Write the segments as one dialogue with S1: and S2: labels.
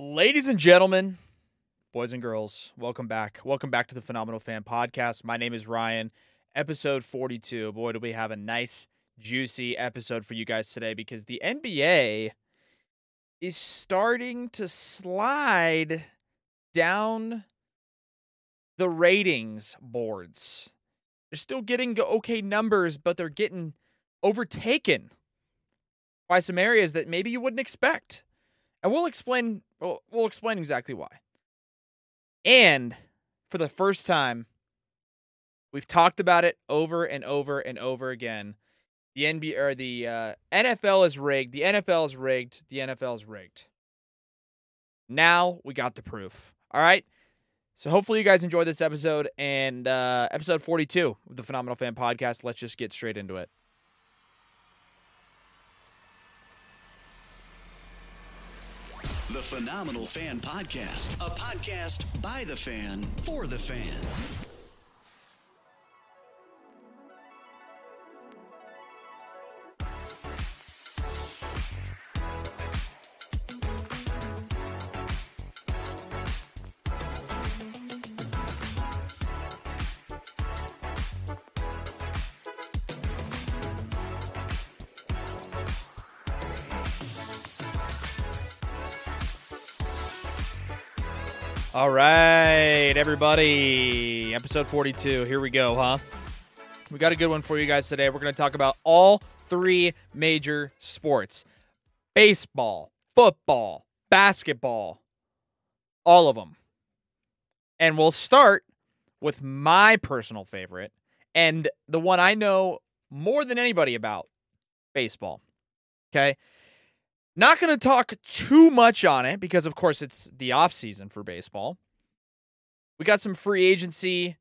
S1: Ladies and gentlemen, boys and girls, welcome back. Welcome back to the Phenomenal Fan Podcast. My name is Ryan, episode 42. Boy, do we have a nice, juicy episode for you guys today because the NBA is starting to slide down the ratings boards. They're still getting okay numbers, but they're getting overtaken by some areas that maybe you wouldn't expect. And we'll explain we'll, we'll explain exactly why. And for the first time, we've talked about it over and over and over again. The NBA or the uh, NFL is rigged. The NFL is rigged. The NFL is rigged. Now we got the proof. All right. So hopefully you guys enjoyed this episode and uh, episode 42 of the Phenomenal Fan Podcast. Let's just get straight into it.
S2: The Phenomenal Fan Podcast, a podcast by the fan for the fan.
S1: All right, everybody. Episode 42. Here we go, huh? We got a good one for you guys today. We're going to talk about all three major sports baseball, football, basketball, all of them. And we'll start with my personal favorite and the one I know more than anybody about baseball. Okay. Not going to talk too much on it because, of course, it's the off season for baseball. We got some free agency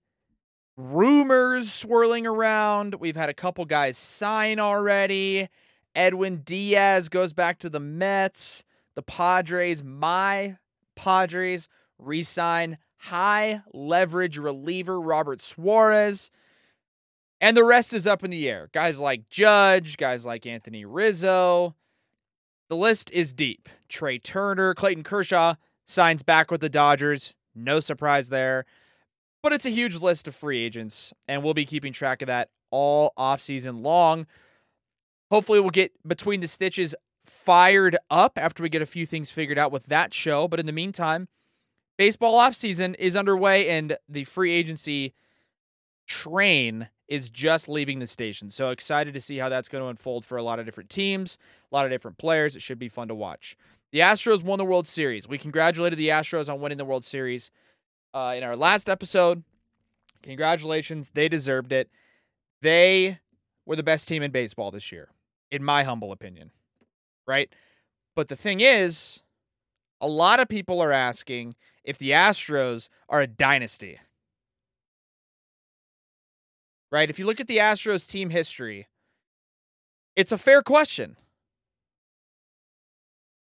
S1: rumors swirling around. We've had a couple guys sign already. Edwin Diaz goes back to the Mets. The Padres, my Padres, resign high leverage reliever Robert Suarez. And the rest is up in the air. Guys like Judge, guys like Anthony Rizzo. The list is deep. Trea Turner, Clayton Kershaw signs back with the Dodgers. No surprise there. But it's a huge list of free agents, and we'll be keeping track of that all offseason long. Hopefully, we'll get between the stitches fired up after we get a few things figured out with that show. But in the meantime, baseball offseason is underway, and the free agency train is just leaving the station. So excited to see how that's going to unfold for a lot of different teams, a lot of different players. It should be fun to watch. The Astros won the World Series. We congratulated the Astros on winning the World Series uh, in our last episode. Congratulations. They deserved it. They were the best team in baseball this year, in my humble opinion. Right? But the thing is, a lot of people are asking if the Astros are a dynasty right? If you look at the Astros team history, it's a fair question.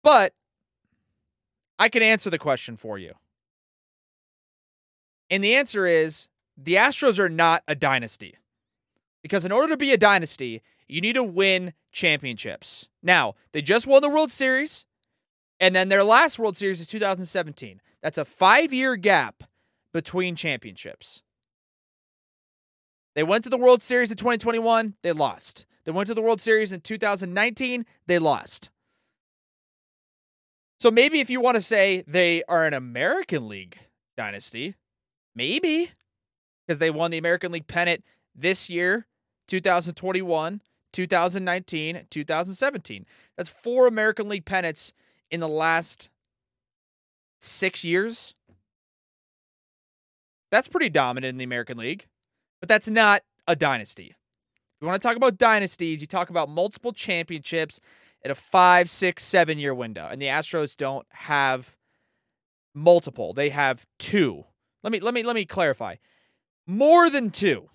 S1: But I can answer the question for you. And the answer is the Astros are not a dynasty. Because in order to be a dynasty, you need to win championships. Now, they just won the World Series, and then their last World Series is 2017. That's a five year gap between championships. They went to the World Series in 2021, they lost. They went to the World Series in 2019, they lost. So maybe if you want to say they are an American League dynasty, maybe because they won the American League pennant this year, 2021, 2019, 2017. That's four American League pennants in the last six years. That's pretty dominant in the American League. But that's not a dynasty. If you want to talk about dynasties, you talk about multiple championships at a five, six, seven year window. And the Astros don't have multiple. They have two. Let me let me let me clarify. More than two.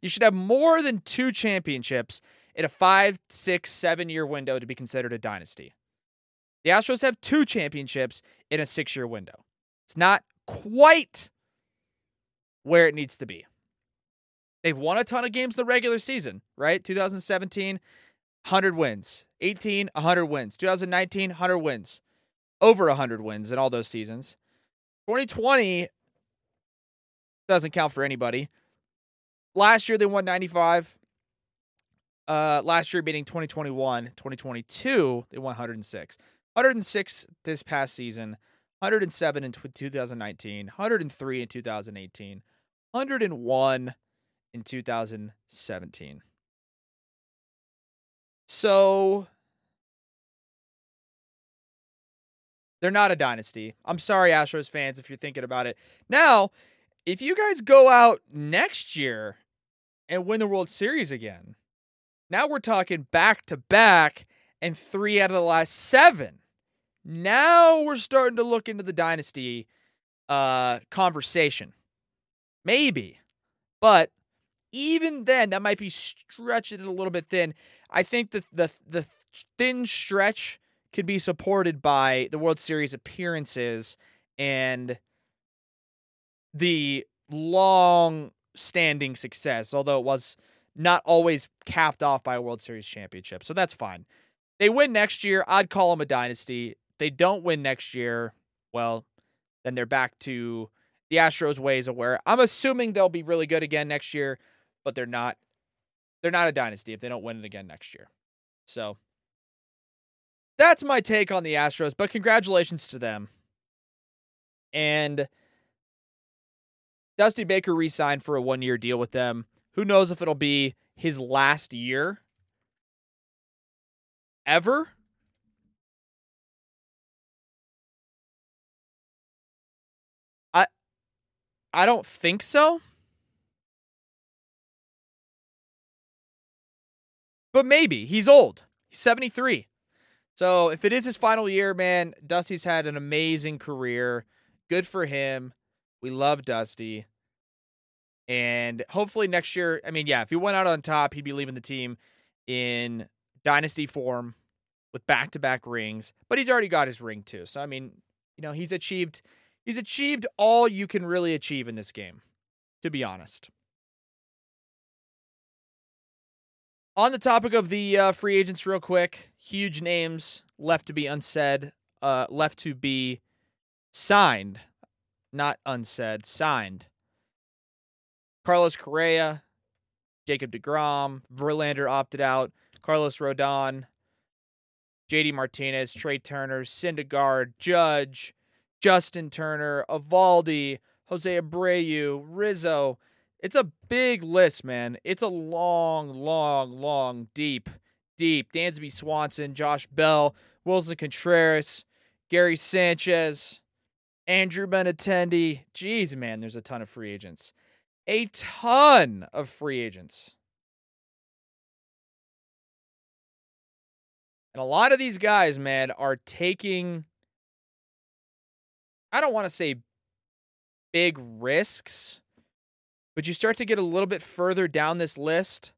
S1: You should have more than two championships in a five, six, seven year window to be considered a dynasty. The Astros have two championships in a six year window. It's not quite where it needs to be. They've won a ton of games in the regular season, right? 2017, 100 wins. 18, 100 wins. 2019, 100 wins. over 100 wins in all those seasons. 2020 doesn't count for anybody. Last year they won 95. Uh, last year beating 2021, 2022 they won 106. 106 this past season, 107 in 2019, 103 in 2018, 101 in 2017. So they're not a dynasty. I'm sorry, Astros fans, if you're thinking about it. Now, if you guys go out next year and win the World Series again, now we're talking back to back and three out of the last seven. Now we're starting to look into the dynasty uh, conversation. Maybe. But even then, that might be stretching it a little bit thin. I think that the the thin stretch could be supported by the World Series appearances and the long standing success, although it was not always capped off by a World Series championship. So that's fine. They win next year, I'd call them a dynasty. They don't win next year, well, then they're back to the Astros ways of where I'm assuming they'll be really good again next year, but they're not they're not a dynasty if they don't win it again next year. So that's my take on the Astros, but congratulations to them. And Dusty Baker re signed for a one year deal with them. Who knows if it'll be his last year ever? I don't think so. But maybe. He's old. He's 73. So if it is his final year, man, Dusty's had an amazing career. Good for him. We love Dusty. And hopefully next year, I mean, yeah, if he went out on top, he'd be leaving the team in dynasty form with back-to-back rings, but he's already got his ring too. So I mean, you know, he's achieved he's achieved all you can really achieve in this game, to be honest. On the topic of the uh, free agents, real quick, huge names left to be unsaid, uh, left to be signed, not unsaid, signed. Carlos Correa, Jacob DeGrom, Verlander opted out, Carlos Rodon, JD Martinez, Trea Turner, Syndergaard, Judge, Justin Turner, Eovaldi, Jose Abreu, Rizzo. It's a big list, man. It's a long, long, long, deep, deep. Dansby Swanson, Josh Bell, Willson Contreras, Gary Sanchez, Andrew Benintendi. Jeez, man, there's a ton of free agents a ton of free agents. And a lot of these guys, man, are taking, I don't want to say big risks, but you start to get a little bit further down this list.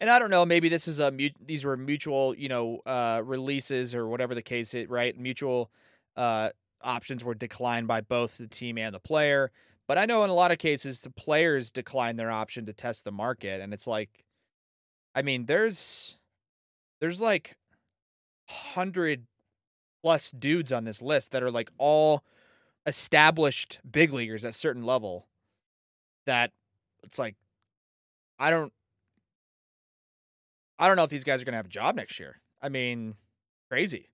S1: And I don't know, maybe this is a these were mutual, you know, uh, releases or whatever the case it right? Mutual uh, options were declined by both the team and the player. But I know in a lot of cases the players decline their option to test the market, and it's like, I mean, there's there's like hundred plus dudes on this list that are like all established big leaguers at certain level. That it's like, I don't, I don't know if these guys are gonna have a job next year. I mean, crazy.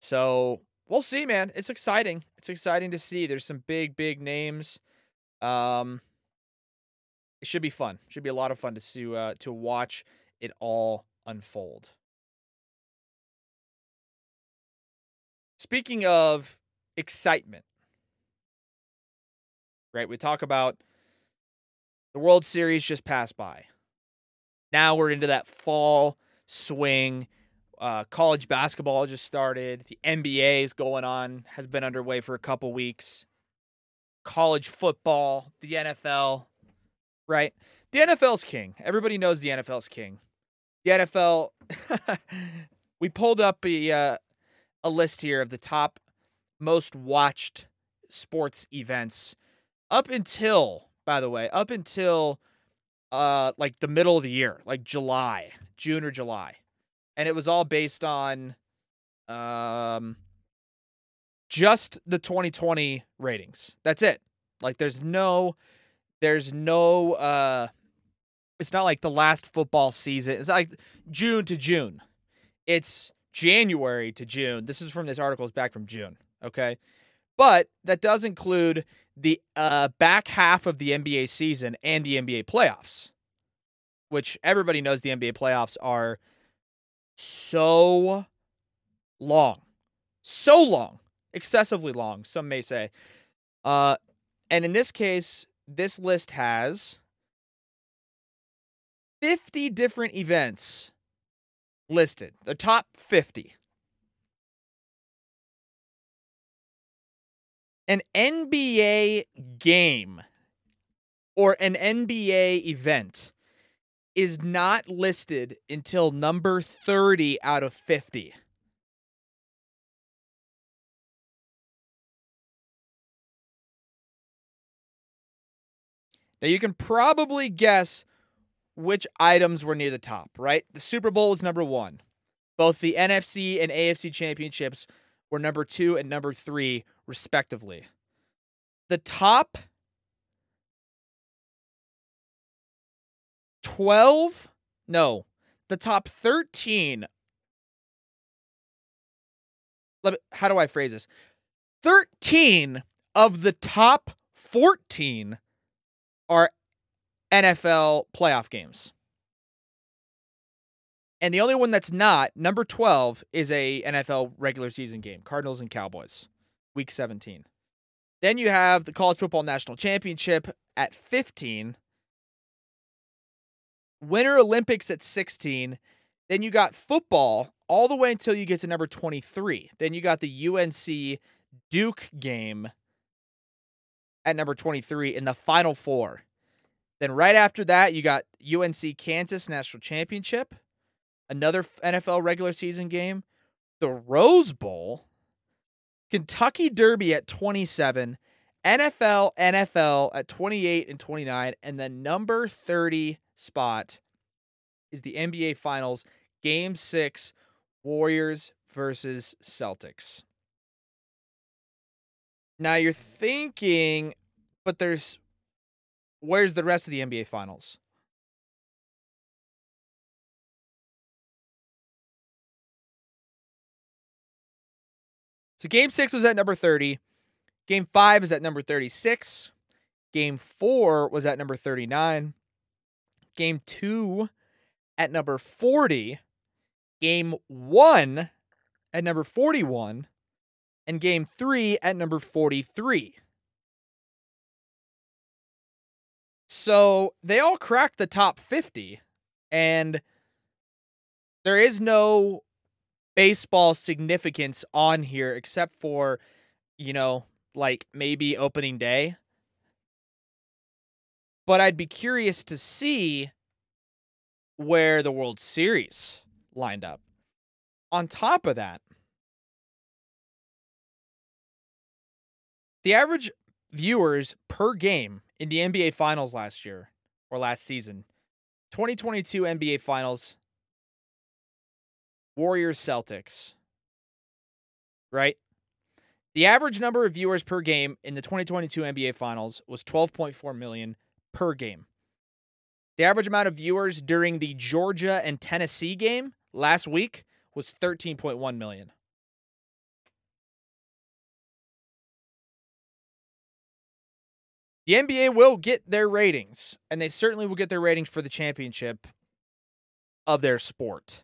S1: So we'll see, man. It's exciting. It's exciting to see. There's some big, big names. Um, it should be fun. Should be a lot of fun to see uh, to watch it all unfold. Speaking of excitement, right? We talk about the World Series just passed by. Now we're into that fall swing. Uh, college basketball just started. The NBA is going on, has been underway for a couple weeks. College football, the NFL, right? The NFL's king. Everybody knows the NFL's king. The NFL. we pulled up a uh, a list here of the top most watched sports events up until, by the way, up until uh like the middle of the year, like July, June or July and it was all based on um, just the 2020 ratings. That's it. Like there's no, there's no, uh, it's not like the last football season. It's like June to June. It's January to June. This is from this article is back from June. Okay. But that does include the uh, back half of the NBA season and the NBA playoffs, which everybody knows the NBA playoffs are so long, so long, excessively long, some may say. Uh, and in this case, this list has 50 different events listed, the top 50. An NBA game or an NBA event is not listed until number 30 out of 50. Now you can probably guess which items were near the top, right? The Super Bowl was number one. Both the NFC and AFC championships were number two and number three, respectively. The top 12, no, the top 13. Let me, how do I phrase this? 13 of the top 14 are NFL playoff games. And the only one that's not, number 12, is a NFL regular season game, Cardinals and Cowboys, week 17. Then you have the College Football National Championship at 15. Winter Olympics at 16. Then you got football all the way until you get to number 23. Then you got the UNC Duke game at number 23 in the final four. Then right after that, you got UNC Kansas National Championship, another NFL regular season game, the Rose Bowl, Kentucky Derby at 27, NFL NFL at 28 and 29, and the number 30 spot is the NBA Finals Game 6 Warriors versus Celtics. Now you're thinking, but there's where's the rest of the NBA Finals? So game six was at number 30. Game five is at number 36. Game four was at number 39. Game two at number 40. Game one at number 41. And game three at number 43. So they all cracked the top 50, and there is no baseball significance on here except for, you know, like maybe opening day. But I'd be curious to see where the World Series lined up. On top of that, the average viewers per game in the NBA Finals last year or last season. 2022 NBA Finals Warriors Celtics. Right? The average number of viewers per game in the 2022 NBA Finals was 12.4 million per game. The average amount of viewers during the Georgia and Tennessee game last week was 13.1 million. The NBA will get their ratings, and they certainly will get their ratings for the championship of their sport.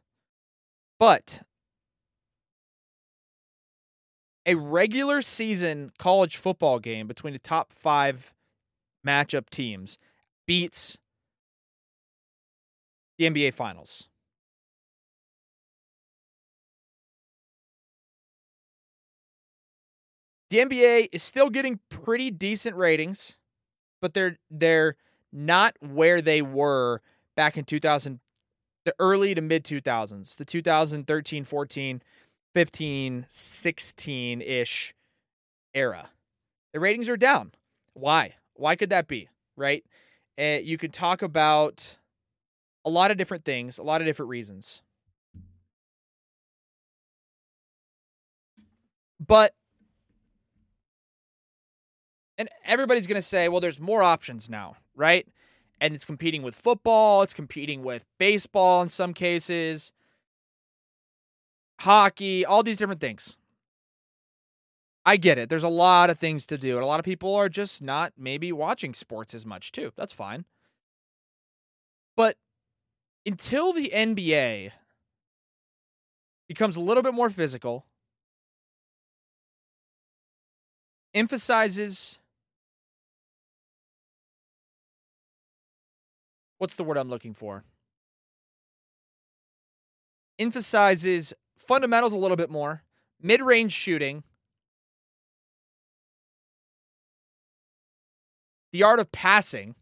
S1: But a regular season college football game between the top five matchup teams beats the NBA Finals. The NBA is still getting pretty decent ratings but they're they're not where they were back in 2000 the early to mid 2000s the 2013 14 15 16 ish era. The ratings are down. Why? Why could that be right? Uh, you could talk about a lot of different things a lot of different reasons. But and everybody's going to say, well, there's more options now, right? And it's competing with football, it's competing with baseball in some cases, hockey, all these different things. I get it. There's a lot of things to do, and a lot of people are just not maybe watching sports as much too. That's fine. But until the NBA becomes a little bit more physical, emphasizes what's the word I'm looking for? Emphasizes fundamentals a little bit more, mid range shooting, the art of passing,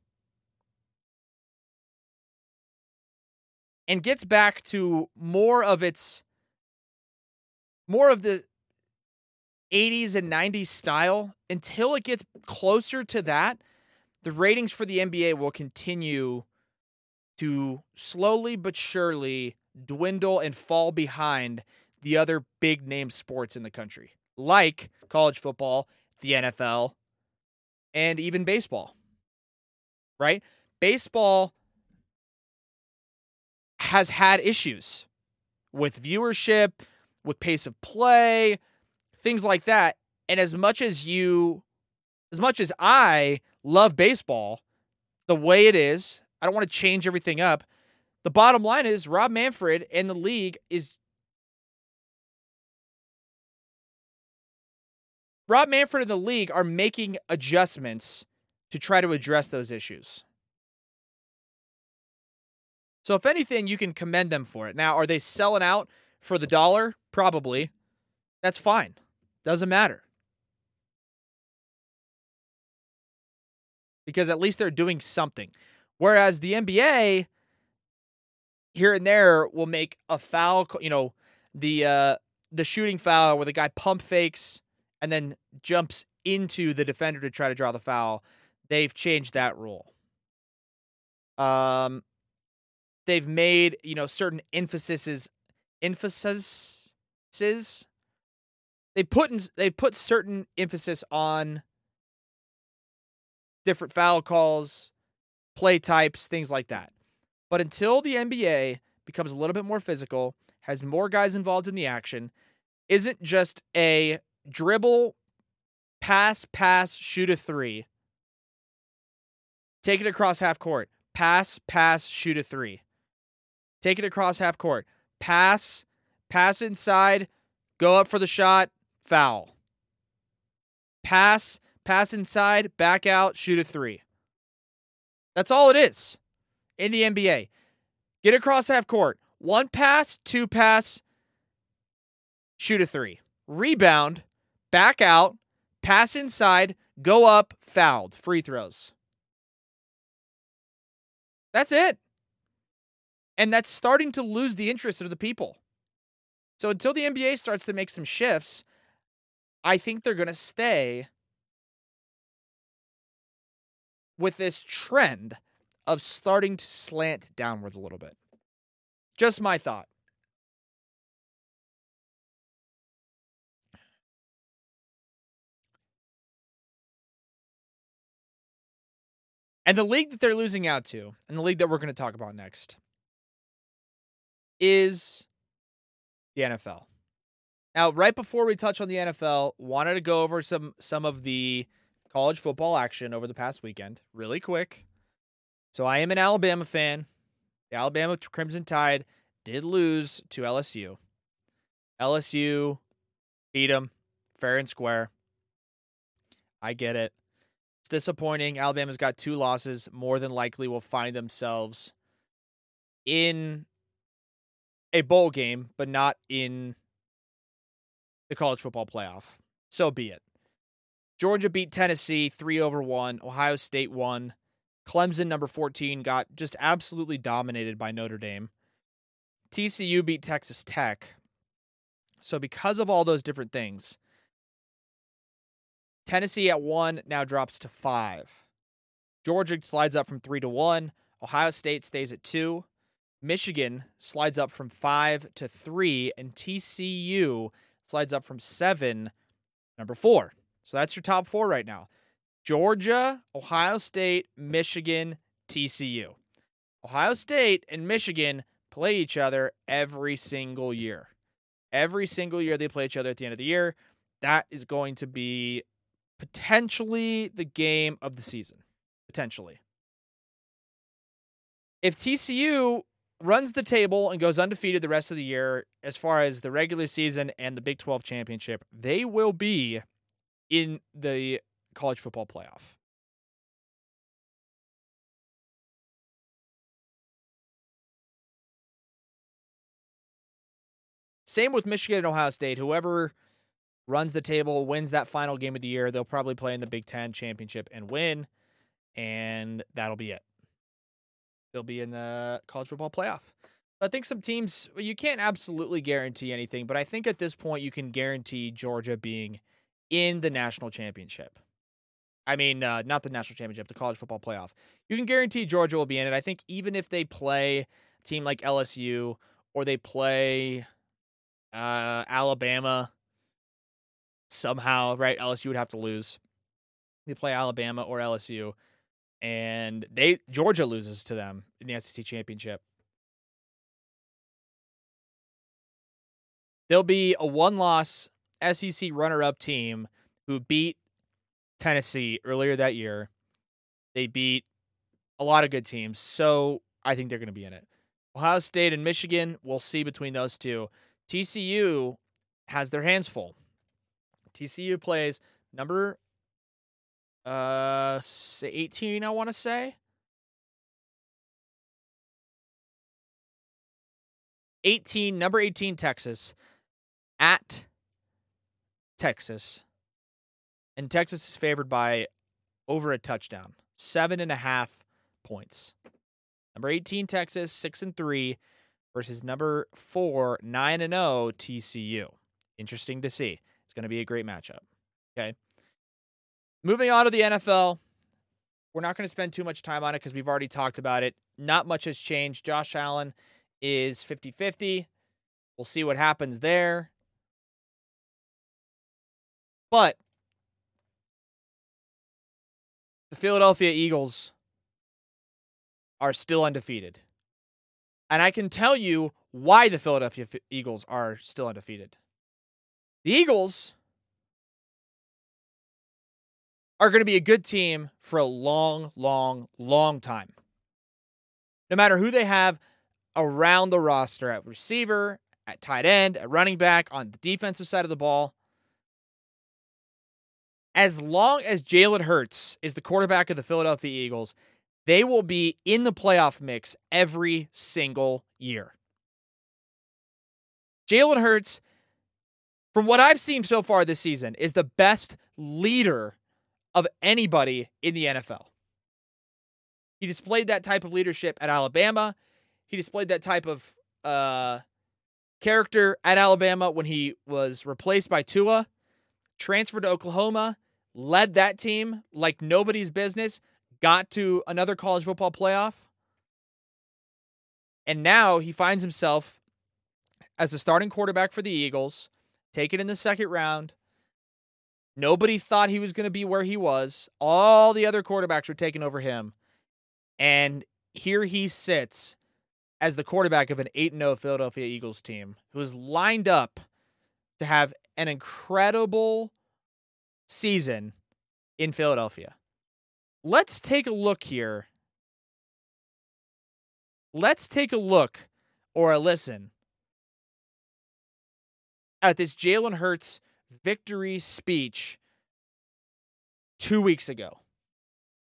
S1: and gets back to more of its more of the 80s and 90s style. Until it gets closer to that the ratings for the NBA will continue to slowly but surely dwindle and fall behind the other big name sports in the country, like college football, the NFL, and even baseball. Right? Baseball has had issues with viewership, with pace of play, things like that. And as much as you, as much as I love baseball the way it is, I don't want to change everything up. The bottom line is Rob Manfred and the league is Rob Manfred and the league are making adjustments to try to address those issues. So if anything, you can commend them for it. Now, are they selling out for the dollar? Probably. That's fine. Doesn't matter. Because at least they're doing something. Whereas the NBA, here and there, will make a foul. You know, the uh, the shooting foul where the guy pump fakes and then jumps into the defender to try to draw the foul. They've changed that rule. Um, they've made you know certain emphases emphases they put in, they've put certain emphasis on different foul calls play types, things like that. But until the NBA becomes a little bit more physical, has more guys involved in the action, isn't just a dribble, pass, pass, shoot a three, take it across half court, pass, pass, shoot a three, take it across half court, pass, pass inside, go up for the shot, foul. Pass, pass inside, back out, shoot a three. That's all it is in the NBA. Get across half court. One pass, two pass, shoot a three. Rebound, back out, pass inside, go up, fouled. Free throws. That's it. And that's starting to lose the interest of the people. So until the NBA starts to make some shifts, I think they're going to stay with this trend of starting to slant downwards a little bit. Just my thought. And the league that they're losing out to, and the league that we're going to talk about next, is the NFL. Now, right before we touch on the NFL, wanted to go over some some of the college football action over the past weekend, really quick. So I am an Alabama fan. The Alabama Crimson Tide did lose to LSU. LSU beat them fair and square. I get it. It's disappointing. Alabama's got two losses. More than likely will find themselves in a bowl game, but not in the college football playoff. So be it. Georgia beat Tennessee 3 over 1. Ohio State won. Clemson, number 14, got just absolutely dominated by Notre Dame. TCU beat Texas Tech. So, because of all those different things, Tennessee at one now drops to five. Georgia slides up from three to one. Ohio State stays at two. Michigan slides up from five to three. And TCU slides up from seven number four. So that's your top four right now Georgia, Ohio State, Michigan, TCU. Ohio State and Michigan play each other every single year. Every single year they play each other at the end of the year. That is going to be potentially the game of the season. Potentially. If TCU runs the table and goes undefeated the rest of the year as far as the regular season and the Big 12 championship, they will be in the college football playoff. Same with Michigan and Ohio State. Whoever runs the table wins that final game of the year, they'll probably play in the Big Ten championship and win, and that'll be it. They'll be in the college football playoff. I think some teams you can't absolutely guarantee anything, but I think at this point you can guarantee Georgia being in the national championship. I mean, uh, not the national championship, the college football playoff. You can guarantee Georgia will be in it. I think even if they play a team like LSU or they play uh, Alabama somehow, right? LSU would have to lose. They play Alabama or LSU and they Georgia loses to them in the SEC championship. There'll be a one-loss SEC runner-up team who beat Tennessee earlier that year. They beat a lot of good teams, so I think they're going to be in it. Ohio State and Michigan, we'll see between those two. TCU has their hands full. TCU plays number uh 18 I want to say 18 number 18 Texas at Texas and Texas is favored by over a touchdown seven and a half points number 18 Texas six and three versus number four nine and 0 TCU interesting to see it's going to be a great matchup okay Moving on to the NFL, we're not going to spend too much time on it because we've already talked about it. Not much has changed. Josh Allen is 50 50. We'll see what happens there. But the Philadelphia Eagles are still undefeated. And I can tell you why the Philadelphia Eagles are still undefeated. The Eagles are going to be a good team for a long, long, long time. No matter who they have around the roster at receiver, at tight end, at running back, on the defensive side of the ball. As long as Jalen Hurts is the quarterback of the Philadelphia Eagles, they will be in the playoff mix every single year. Jalen Hurts, from what I've seen so far this season, is the best leader of anybody in the NFL. He displayed that type of leadership at Alabama. He displayed that type of uh, character at Alabama when he was replaced by Tua, transferred to Oklahoma, led that team like nobody's business, got to another college football playoff. And now he finds himself as the starting quarterback for the Eagles, taken in the second round, Nobody thought he was going to be where he was. All the other quarterbacks were taking over him. And here he sits as the quarterback of an 8 0 Philadelphia Eagles team who is lined up to have an incredible season in Philadelphia. Let's take a look here. Let's take a look or a listen at this Jalen Hurts victory speech two weeks ago.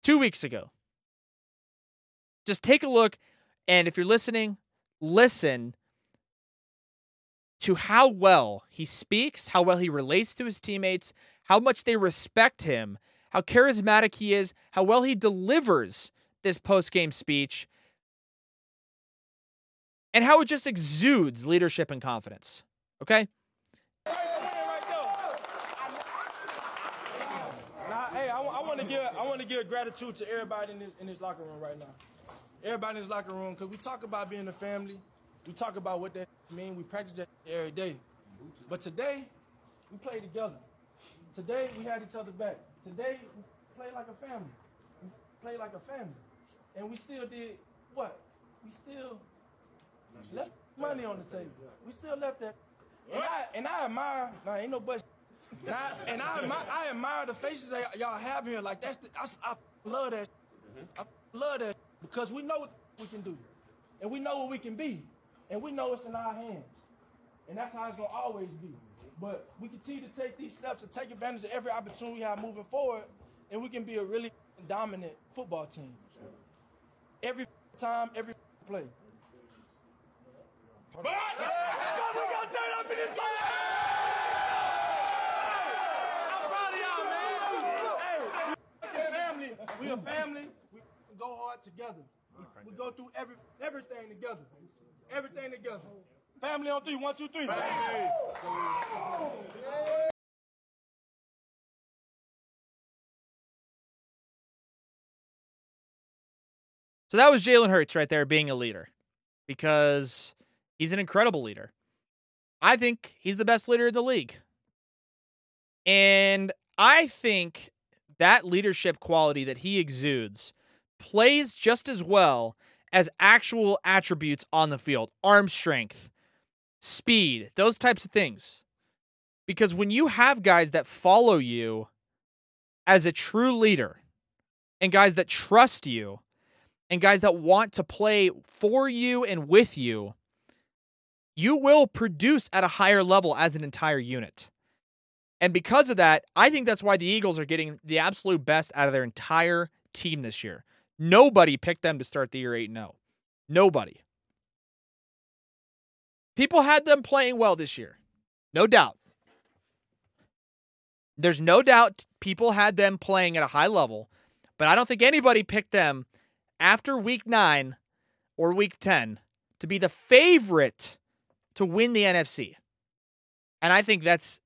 S1: Two weeks ago. Just take a look, and if you're listening, listen to how well he speaks, how well he relates to his teammates, how much they respect him, how charismatic he is, how well he delivers this post game speech, and how it just exudes leadership and confidence. Okay?
S3: I want to give gratitude to everybody in this in this locker room right now. Everybody in this locker room, because we talk about being a family. We talk about what that means. We practice that every day. But today, we play together. Today we had each other back. Today we played like a family. We played like a family, and we still did what? We still left money on the table. We still left that. And I and I admire. Nah, ain't no but. And I, and I admire, I admire the faces that y'all have here. Like that's the, I, I love that. I love that because we know what we can do, and we know what we can be, and we know it's in our hands, and that's how it's gonna always be. But we continue to take these steps and take advantage of every opportunity we have moving forward, and we can be a really dominant football team. Every time, every play. But, we gonna turn up in this game. We a family. We go hard together. We, we go through every everything together. Everything together. Family on three. One, two, three.
S1: So that was Jalen Hurts right there being a leader because he's an incredible leader. I think he's the best leader in the league. And I think that leadership quality that he exudes plays just as well as actual attributes on the field arm strength, speed, those types of things. Because when you have guys that follow you as a true leader and guys that trust you, and guys that want to play for you and with you, you will produce at a higher level as an entire unit. And because of that, I think that's why the Eagles are getting the absolute best out of their entire team this year. Nobody picked them to start the year 8 0. Nobody. People had them playing well this year. No doubt. There's no doubt people had them playing at a high level, but I don't think anybody picked them after week nine or week 10 to be the favorite to win the NFC. And I think that's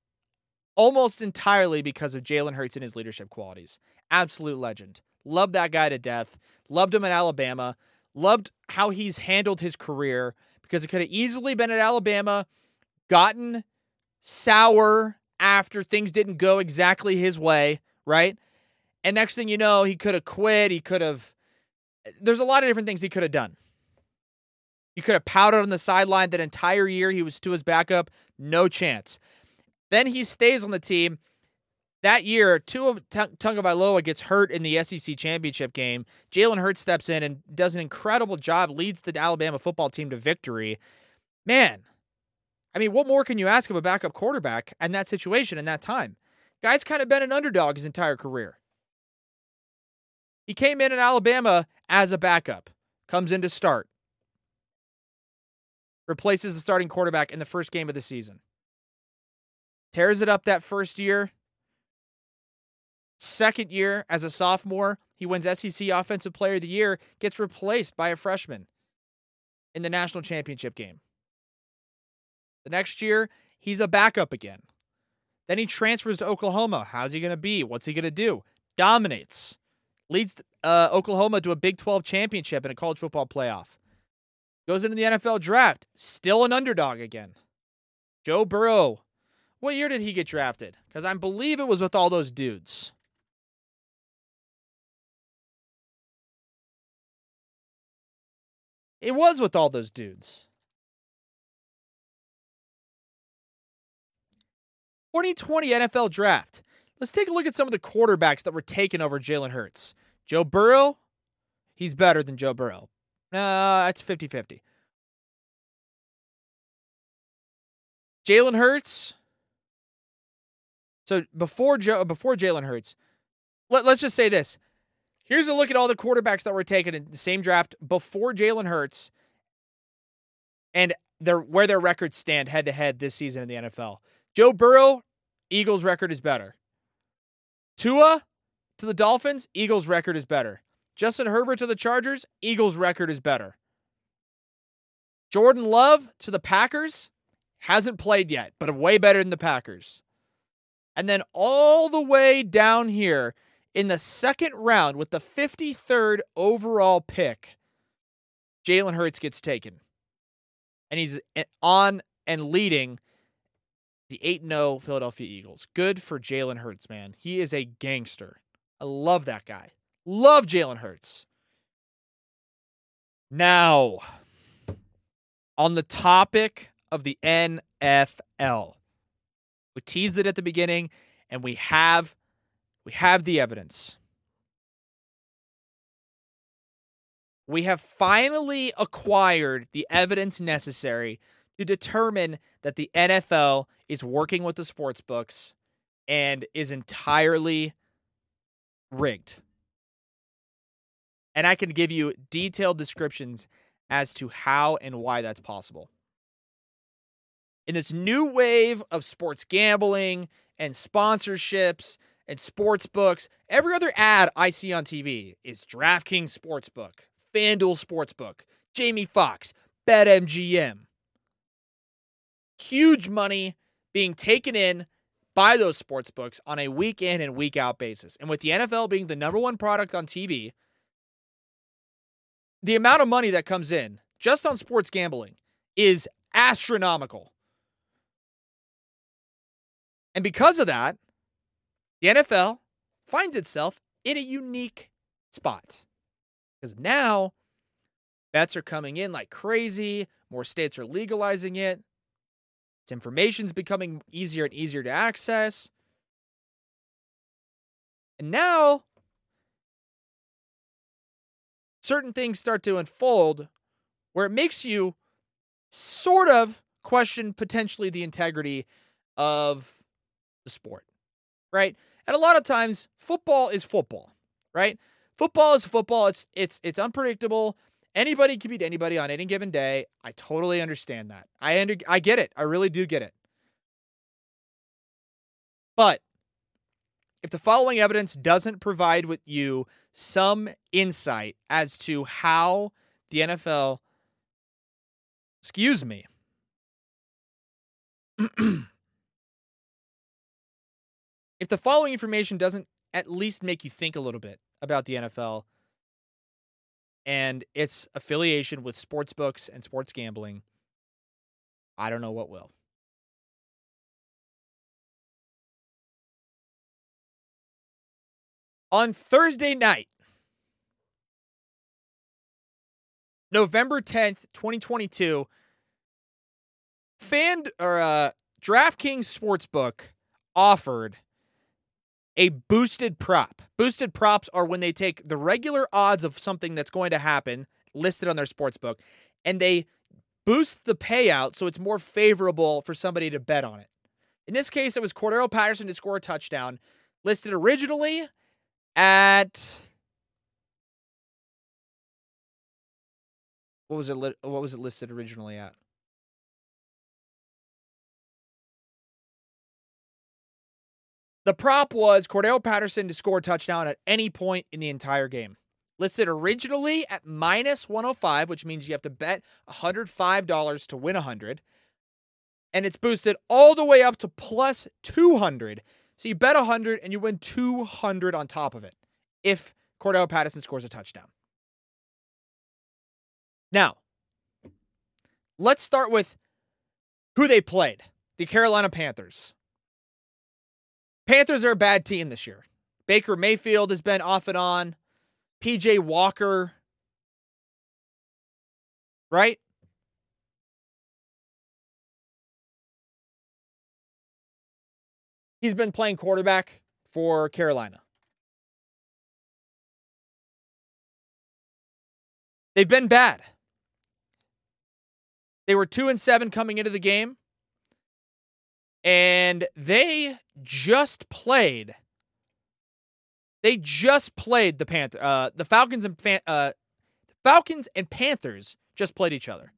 S1: almost entirely because of Jalen Hurts and his leadership qualities. Absolute legend. Loved that guy to death. Loved him in Alabama. Loved how he's handled his career because it could have easily been at Alabama, gotten sour after things didn't go exactly his way, right? And next thing you know, he could have quit. He could have there's a lot of different things he could have done. He could have pouted on the sideline that entire year he was to his backup. No chance. Then he stays on the team. That year, Tua Tagovailoa gets hurt in the SEC championship game. Jalen Hurts steps in and does an incredible job, leads the Alabama football team to victory. Man, I mean, what more can you ask of a backup quarterback in that situation in that time? Guy's kind of been an underdog his entire career. He came in in Alabama as a backup, comes in to start, replaces the starting quarterback in the first game of the season, tears it up that first year. Second year as a sophomore, he wins SEC Offensive Player of the Year, gets replaced by a freshman in the national championship game. The next year, he's a backup again. Then he transfers to Oklahoma. How's he going to be? What's he going to do? Dominates leads uh, Oklahoma to a Big 12 championship in a college football playoff. Goes into the NFL draft, still an underdog again. Joe Burrow. What year did he get drafted? Because I believe it was with all those dudes. It was with all those dudes. 2020 NFL draft. Let's take a look at some of the quarterbacks that were taken over Jalen Hurts. Joe Burrow, he's better than Joe Burrow. Uh, that's 50 50. Jalen Hurts. So before Joe, before Jalen Hurts, let, let's just say this. Here's a look at all the quarterbacks that were taken in the same draft before Jalen Hurts, and their where their records stand head to head this season in the NFL. Joe Burrow, Eagles record is better. Tua to the Dolphins, Eagles record is better. Justin Herbert to the Chargers, Eagles record is better. Jordan Love to the Packers hasn't played yet, but way better than the Packers. And then all the way down here in the second round with the 53rd overall pick, Jalen Hurts gets taken. And he's eh, on and leading the 8 0 Philadelphia Eagles. Good for Jalen Hurts, man. He is a gangster. I love that guy. Love Jalen Hurts. Now, on the topic of the NFL, we teased it at the beginning, and we have we have the evidence. We have finally acquired the evidence necessary to determine that the NFL is working with the sports books and is entirely rigged. And I can give you detailed descriptions as to how and why that's possible. In this new wave of sports gambling and sponsorships and sports books, every other ad I see on TV is DraftKings Sportsbook, FanDuel Sportsbook, Jamie Foxx, BetMGM. Huge money being taken in by those sports books on a week in and week out basis. And with the NFL being the number one product on TV, the amount of money that comes in just on sports gambling is astronomical. And because of that, the NFL finds itself in a unique spot. Because now bets are coming in like crazy, more states are legalizing it. Its information's becoming easier and easier to access. And now certain things start to unfold where it makes you sort of question potentially the integrity of the sport, right? And a lot of times football is football, right? Football is football. It's it's it's unpredictable. Anybody can beat anybody on any given day. I totally understand that. I under, I get it. I really do get it. But if the following evidence doesn't provide with you some insight as to how the NFL excuse me if the following information doesn't at least make you think a little bit about the NFL and its affiliation with sports books and sports gambling, I don't know what will. On Thursday night, November 10th, 2022, Fan or uh, DraftKings Sportsbook offered a boosted prop. Boosted props are when they take the regular odds of something that's going to happen listed on their sports book and they boost the payout so it's more favorable for somebody to bet on it. In this case, it was Cordarrelle Patterson to score a touchdown, listed originally at what was it? What was it listed originally at? The prop was Cordarrelle Patterson to score a touchdown at any point in the entire game. Listed originally at minus 105, which means you have to bet $105 to win 100. And it's boosted all the way up to plus 200. So you bet 100 and you win 200 on top of it if Cordarrelle Patterson scores a touchdown. Now, let's start with who they played the Carolina Panthers. Panthers are a bad team this year. Baker Mayfield has been off and on. PJ Walker. Right? He's been playing quarterback for Carolina. They've been bad. They were 2 and 7 coming into the game. And they just played. They just played the Panther, uh, the Falcons and Fan- uh, Falcons and Panthers just played each other.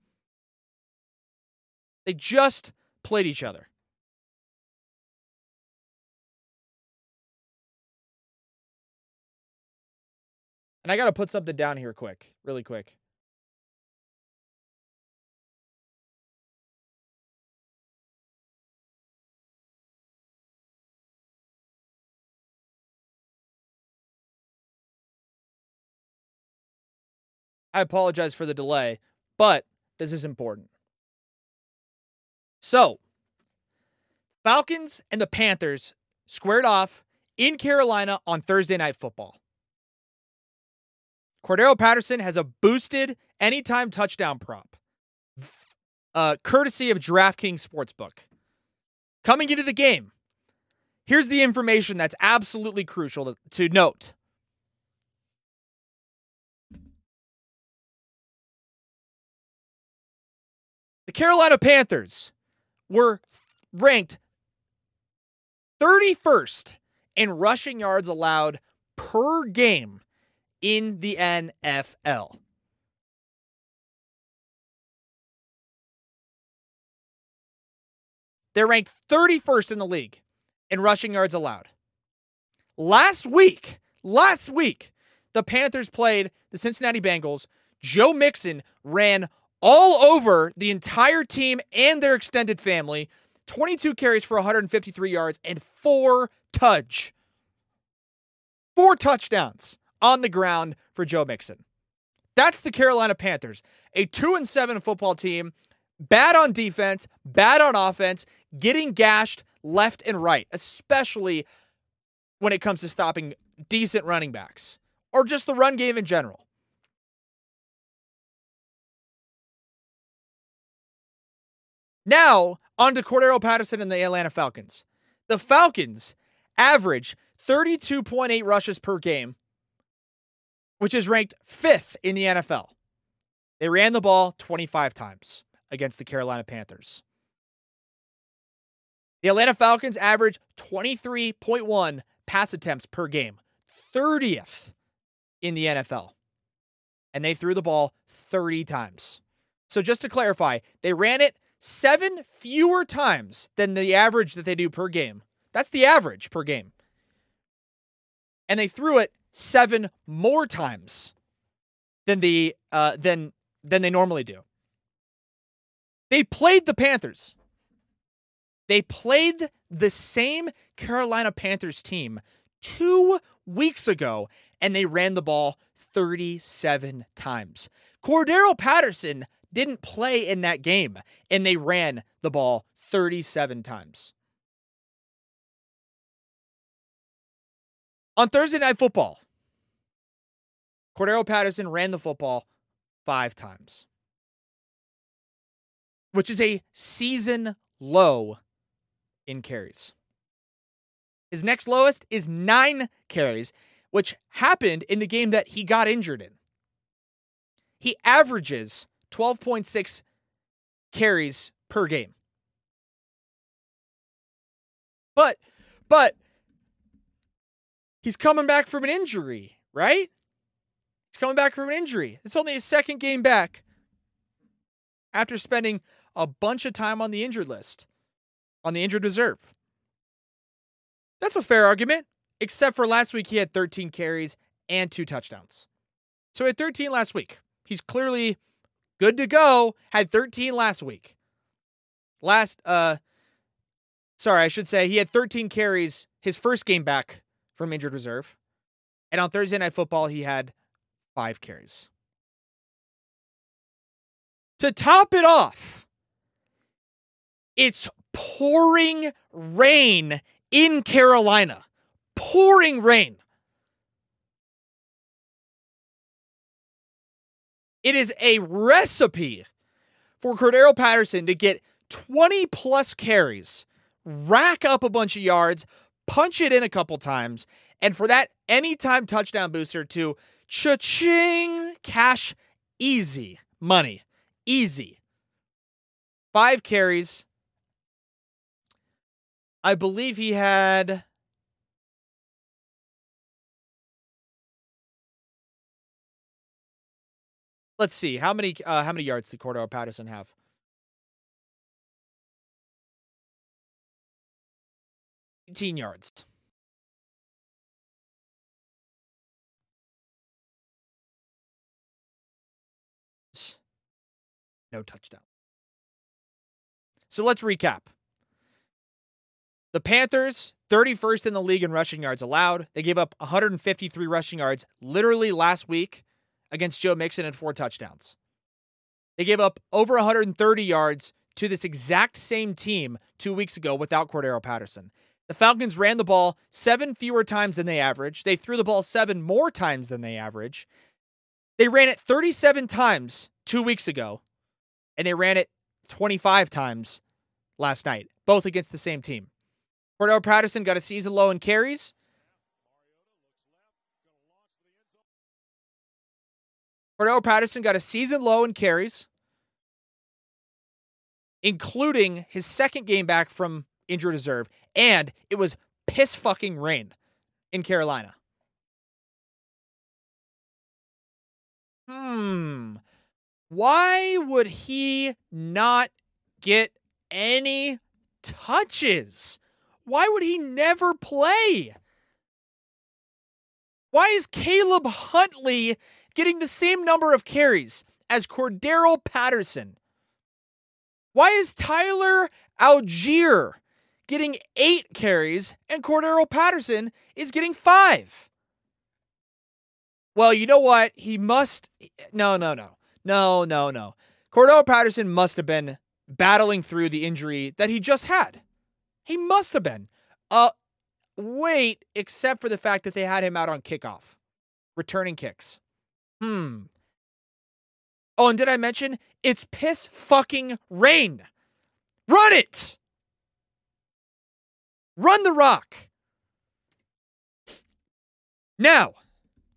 S1: They just played each other. And I got to put something down here quick, really quick. I apologize for the delay, but this is important. So, Falcons and the Panthers squared off in Carolina on Thursday Night Football. Cordarrelle Patterson has a boosted anytime touchdown prop, uh, courtesy of DraftKings Sportsbook. Coming into the game, here's the information that's absolutely crucial to, to note. Carolina Panthers were ranked 31st in rushing yards allowed per game in the NFL. They're ranked 31st in the league in rushing yards allowed. Last week, last week, the Panthers played the Cincinnati Bengals. Joe Mixon ran all over the entire team and their extended family. 22 carries for 153 yards and four touch. Four touchdowns on the ground for Joe Mixon. That's the Carolina Panthers, a 2 and 7 football team, bad on defense, bad on offense, getting gashed left and right, especially when it comes to stopping decent running backs or just the run game in general. Now, on to Cordarrelle Patterson and the Atlanta Falcons. The Falcons average 32.8 rushes per game, which is ranked fifth in the NFL. They ran the ball 25 times against the Carolina Panthers. The Atlanta Falcons average 23.1 pass attempts per game, 30th in the NFL. And they threw the ball 30 times. So just to clarify, they ran it seven fewer times than the average that they do per game. That's the average per game and they threw it seven more times than the uh, than than they normally do. They played the Panthers. They played the same Carolina Panthers team two weeks ago, and they ran the ball 37 times. Cordarrelle Patterson didn't play in that game, and they ran the ball 37 times. On Thursday Night Football, Cordarrelle Patterson ran the football five times, which is a season low in carries. His next lowest is nine carries, which happened in the game that he got injured in. He averages 12.6 carries per game. But, but He's coming back from an injury, right? He's coming back from an injury. It's only his second game back after spending a bunch of time on the injured list, on the injured reserve. That's a fair argument, except for last week he had 13 carries and two touchdowns. So he had 13 last week. He's clearly good to go. Had 13 last week. Last uh sorry, I should say he had 13 carries his first game back from injured reserve. And on Thursday Night Football, he had five carries. To top it off, it's pouring rain in Carolina. Pouring rain. It is a recipe for Cordarrelle Patterson to get 20 plus carries, rack up a bunch of yards, punch it in a couple times, and for that anytime touchdown booster to cha-ching cash easy money. Easy. Five carries. I believe he had Let's see. How many uh, how many yards did Cordarrelle Patterson have? 18 yards. No touchdown. So let's recap. The Panthers, 31st in the league in rushing yards allowed. They gave up 153 rushing yards literally last week against Joe Mixon and four touchdowns. They gave up over 130 yards to this exact same team two weeks ago without Cordarrelle Patterson. The Falcons ran the ball seven fewer times than they average. They threw the ball seven more times than they average. They ran it 37 times two weeks ago, and they ran it 25 times last night, both against the same team. Cordarrelle Patterson got a season low in carries. Cordarrelle Patterson got a season low in carries, including his second game back from injured reserve, and it was piss fucking rain in Carolina. Hmm. Why would he not get any touches? Why would he never play? Why is Caleb Huntley getting the same number of carries as Cordarrelle Patterson? Why is Tyler Allgeier getting eight carries and Cordarrelle Patterson is getting five? Well, you know what? He must. No, no, no. No, no, no. Cordarrelle Patterson must have been battling through the injury that he just had. He must have been. Uh, wait, except for the fact that they had him out on kickoff, returning kicks. Hmm. Oh, and did I mention it's piss fucking rain? Run it! Run the rock. Now,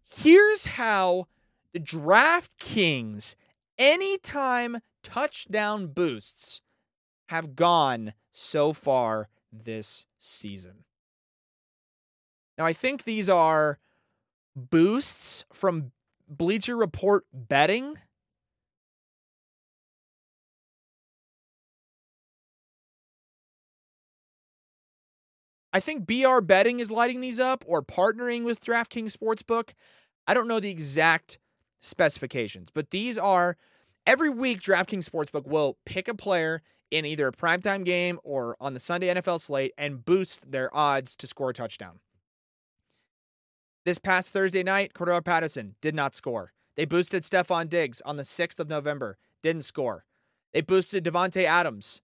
S1: here's how the DraftKings anytime touchdown boosts have gone so far this season. Now, I think these are boosts from Bleacher Report betting. I think BR betting is lighting these up or partnering with DraftKings Sportsbook. I don't know the exact specifications, but these are every week DraftKings Sportsbook will pick a player in either a primetime game or on the Sunday NFL slate and boost their odds to score a touchdown. This past Thursday night, Cordarrelle Patterson did not score. They boosted Stefon Diggs on the 6th of November, didn't score. They boosted Davante Adams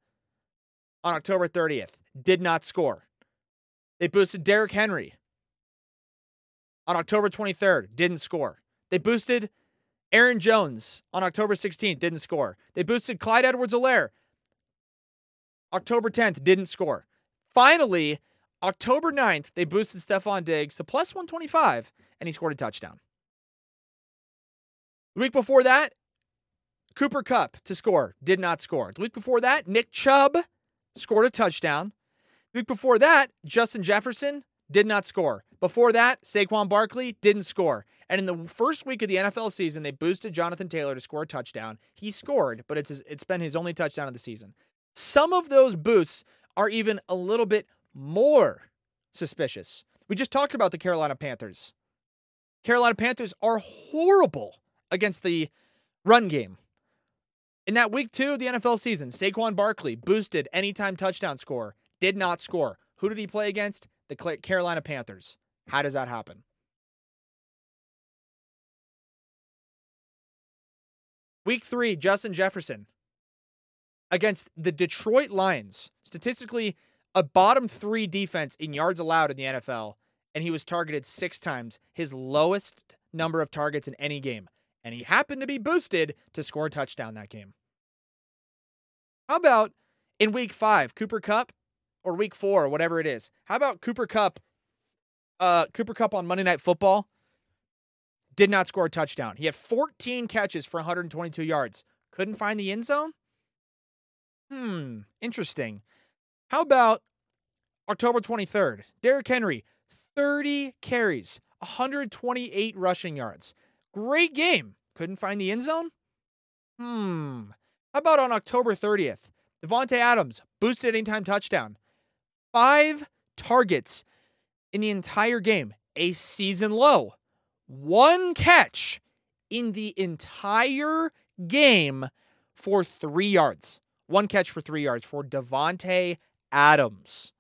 S1: on October 30th, did not score. They boosted Derrick Henry on October 23rd, didn't score. They boosted Aaron Jones on October 16th, didn't score. They boosted Clyde Edwards Helaire October 10th, didn't score. Finally, October 9th, they boosted Stefon Diggs to plus 125, and he scored a touchdown. The week before that, Cooper Kupp to score, did not score. The week before that, Nick Chubb scored a touchdown. The week before that, Justin Jefferson did not score. Before that, Saquon Barkley didn't score. And in the first week of the NFL season, they boosted Jonathan Taylor to score a touchdown. He scored, but it's it's been his only touchdown of the season. Some of those boosts are even a little bit more suspicious. We just talked about the Carolina Panthers. Carolina Panthers are horrible against the run game. In that week two of the NFL season, Saquon Barkley boosted anytime touchdown score did not score. Who did he play against? The Carolina Panthers. How does that happen? Week three, Justin Jefferson against the Detroit Lions. Statistically, a bottom three defense in yards allowed in the NFL, and he was targeted six times, his lowest number of targets in any game. And he happened to be boosted to score a touchdown that game. How about in week five, Cooper Kupp, or week four, or whatever it is. How about Cooper Kupp? Uh, Cooper Kupp on Monday Night Football did not score a touchdown. He had 14 catches for 122 yards. Couldn't find the end zone. Hmm, interesting. How about October 23rd? Derrick Henry, 30 carries, 128 rushing yards. Great game. Couldn't find the end zone? Hmm. How about on October 30th? Davante Adams boosted anytime touchdown five targets in the entire game, a season low. One catch in the entire game for three yards. One catch for three yards for Davante Adams.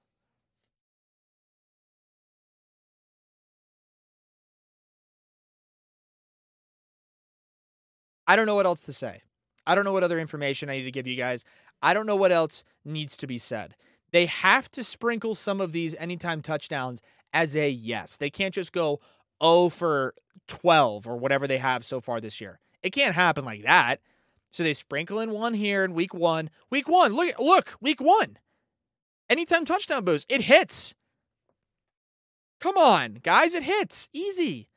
S1: I don't know what else to say. I don't know what other information I need to give you guys. I don't know what else needs to be said. They have to sprinkle some of these anytime touchdowns as a yes. They can't just go 0 for 12 or whatever they have so far this year. It can't happen like that. So they sprinkle in one here in week one. Week one, look, look, week one. Anytime touchdown boost, it hits. Come on, guys, it hits. Easy.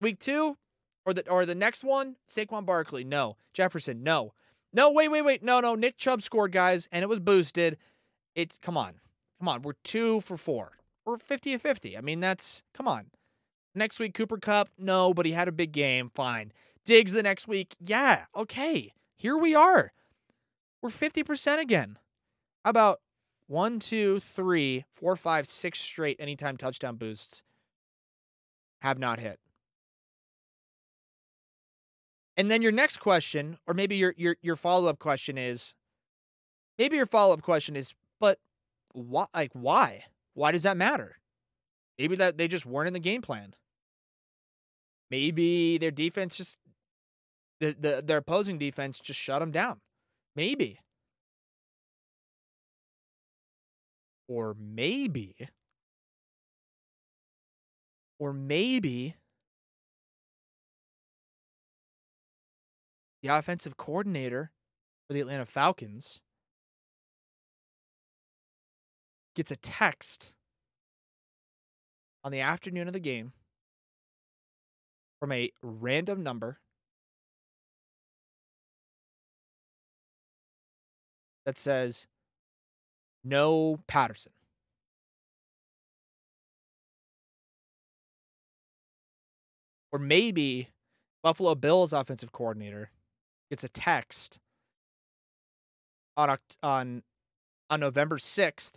S1: Week two, or the or the next one, Saquon Barkley, no. Jefferson, no. No, wait, wait, wait. No, no. Nick Chubb scored, guys, and it was boosted. It's come on. Come on. We're two for four. We're 50 to 50. I mean, that's come on. Next week, Cooper Kupp, no, but he had a big game. Fine. Diggs the next week. Yeah, okay. Here we are. We're 50% again. About one, two, three, four, five, six straight anytime touchdown boosts have not hit. And then your next question, or maybe your your your follow up question is, maybe your follow up question is, but why? Like why? Why does that matter? Maybe that they just weren't in the game plan. Maybe their defense just the, the their opposing defense just shut them down. Maybe. Or maybe or maybe the offensive coordinator for the Atlanta Falcons gets a text on the afternoon of the game from a random number that says no Patterson. Or maybe Buffalo Bills offensive coordinator gets a text on on on November 6th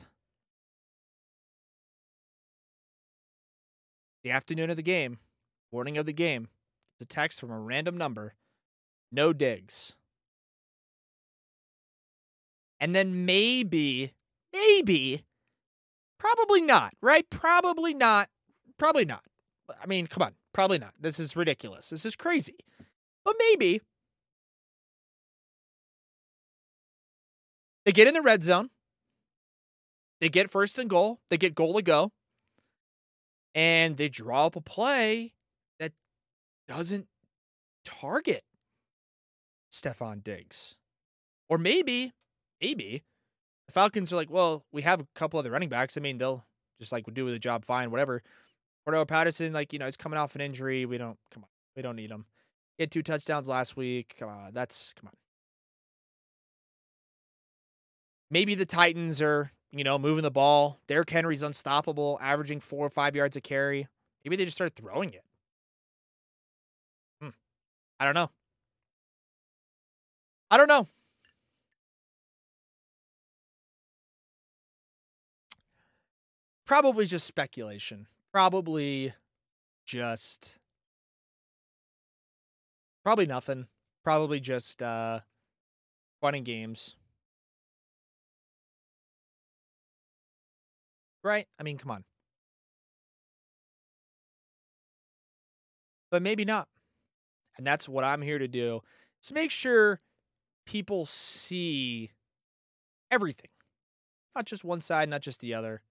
S1: the afternoon of the game, morning of the game, a text from a random number, no Diggs. And then maybe, maybe, probably not, right? Probably not. Probably not. I mean, come on. Probably not. This is ridiculous. This is crazy. But maybe they get in the red zone. They get first and goal. They get goal to go and they draw up a play that doesn't target Stefon Diggs. Or maybe, maybe the Falcons are like, well, we have a couple other running backs. I mean, they'll just like do the job fine, whatever. Cordarrelle Patterson, like, you know, he's coming off an injury. We don't, come on, we don't need him. He had two touchdowns last week. Come on, that's, come on. Maybe the Titans are you know, moving the ball. Derrick Henry's unstoppable, averaging four or five yards a carry. Maybe they just start throwing it. Hmm. I don't know. I don't know. Probably just speculation. Probably just. Probably nothing. Probably just uh, fun and games. Right? I mean, come on. But maybe not. And that's what I'm here to do. To make sure people see everything. Not just one side, not just the other.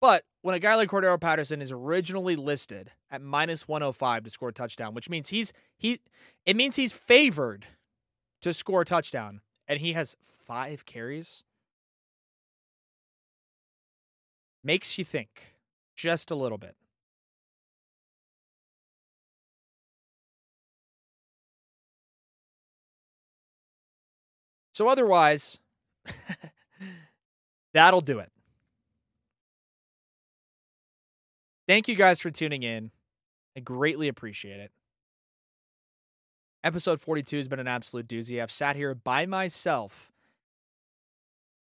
S1: But when a guy like Cordarrelle Patterson is originally listed at minus 105 to score a touchdown, which means he's he it means he's favored to score a touchdown and he has five carries, makes you think just a little bit. So, otherwise, that'll do it. Thank you guys for tuning in. I greatly appreciate it. Episode 42 has been an absolute doozy. I've sat here by myself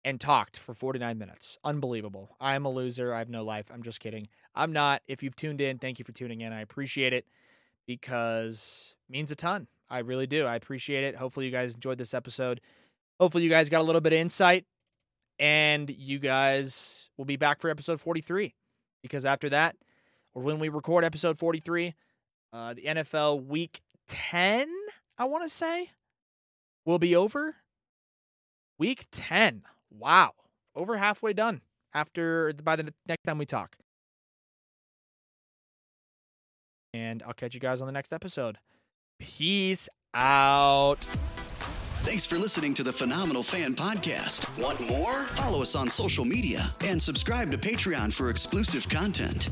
S1: and talked for 49 minutes. Unbelievable. I'm a loser. I have no life. I'm just kidding. I'm not. If you've tuned in, thank you for tuning in. I appreciate it because it means a ton. I really do. I appreciate it. Hopefully you guys enjoyed this episode. Hopefully you guys got a little bit of insight and you guys will be back for episode 43 because after that, or when we record episode 43, uh, the NFL week 10, I want to say, will be over. Week 10. Wow. Over halfway done after by the next time we talk. And I'll catch you guys on the next episode. Peace out.
S2: Thanks for listening to the Phenomenal Fan Podcast. Want more? Follow us on social media and subscribe to Patreon for exclusive content.